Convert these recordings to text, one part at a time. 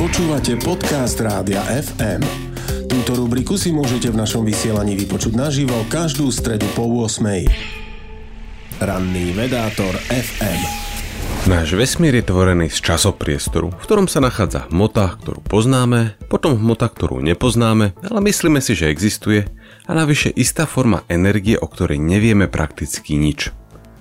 Počúvate podcast Rádia FM. Túto rubriku si môžete v našom vysielaní vypočuť naživo každú stredu po 8. Ranný vedátor FM. Náš vesmír je tvorený z časopriestoru, v ktorom sa nachádza hmota, ktorú poznáme, potom hmota, ktorú nepoznáme, ale myslíme si, že existuje a navyše istá forma energie, o ktorej nevieme prakticky nič.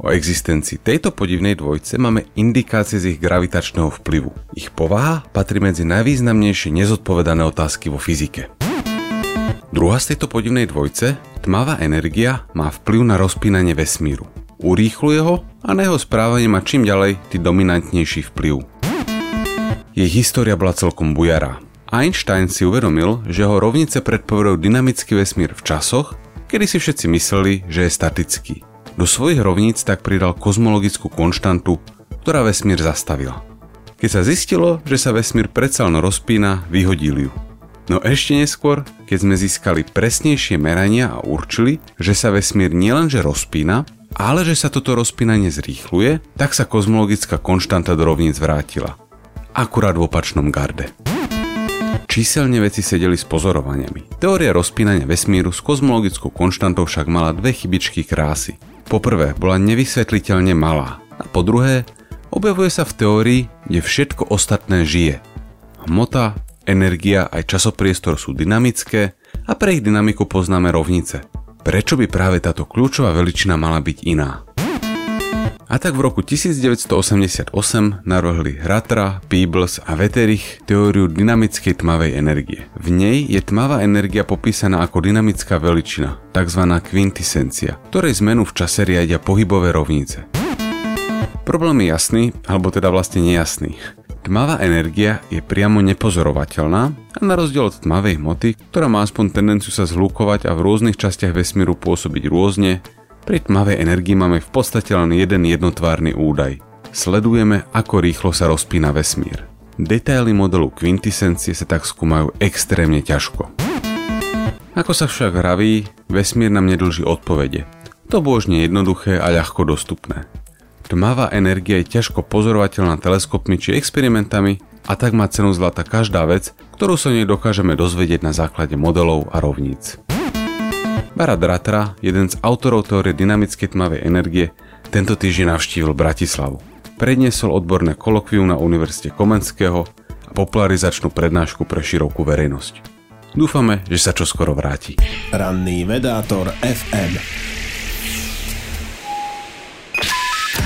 O existencii tejto podivnej dvojce máme indikácie z ich gravitačného vplyvu. Ich povaha patrí medzi najvýznamnejšie nezodpovedané otázky vo fyzike. Druhá z tejto podivnej dvojce, tmavá energia, má vplyv na rozpínanie vesmíru. Urýchluje ho a na jeho správanie má čím ďalej tý dominantnejší vplyv. Jej história bola celkom bujará. Einstein si uvedomil, že ho rovnice predpovedajú dynamický vesmír v časoch, kedy si všetci mysleli, že je statický. Do svojich rovníc tak pridal kozmologickú konštantu, ktorá vesmír zastavila. Keď sa zistilo, že sa vesmír predsa len rozpína, vyhodili ju. No ešte neskôr, keď sme získali presnejšie merania a určili, že sa vesmír nielenže rozpína, ale že sa toto rozpínanie zrýchluje, tak sa kozmologická konštanta do rovníc vrátila. Akurát v opačnom garde. Číselne veci sedeli s pozorovaniami. Teória rozpínania vesmíru s kozmologickou konštantou však mala dve chybičky krásy. Poprvé bola nevysvetliteľne malá a po druhé objavuje sa v teórii, kde všetko ostatné žije. Hmota, energia aj časopriestor sú dynamické a pre ich dynamiku poznáme rovnice. Prečo by práve táto kľúčová veličina mala byť iná? A tak v roku 1988 narohli Ratra, Peebles a Wetterich teóriu dynamickej tmavej energie. V nej je tmavá energia popísaná ako dynamická veličina, tzv. kvintisencia, ktorej zmenu v čase riadia pohybové rovnice. Problém je jasný, alebo teda vlastne nejasný. Tmavá energia je priamo nepozorovateľná a na rozdiel od tmavej hmoty, ktorá má aspoň tendenciu sa zhlúkovať a v rôznych častiach vesmíru pôsobiť rôzne, pri tmavej energii máme v podstate len jeden jednotvárny údaj. Sledujeme, ako rýchlo sa rozpína vesmír. Detaily modelu kvintisencie sa tak skúmajú extrémne ťažko. Ako sa však hraví, vesmír nám nedlží odpovede. To božne jednoduché a ľahko dostupné. Tmavá energia je ťažko pozorovateľná teleskopmi či experimentami a tak má cenu zlata každá vec, ktorú sa nej dokážeme dozvedieť na základe modelov a rovníc. Barad Ratra, jeden z autorov teórie dynamickej tmavej energie, tento týždeň navštívil Bratislavu. Predniesol odborné kolokvium na Univerzite Komenského a popularizačnú prednášku pre širokú verejnosť. Dúfame, že sa čoskoro vráti. Ranný vedátor FM.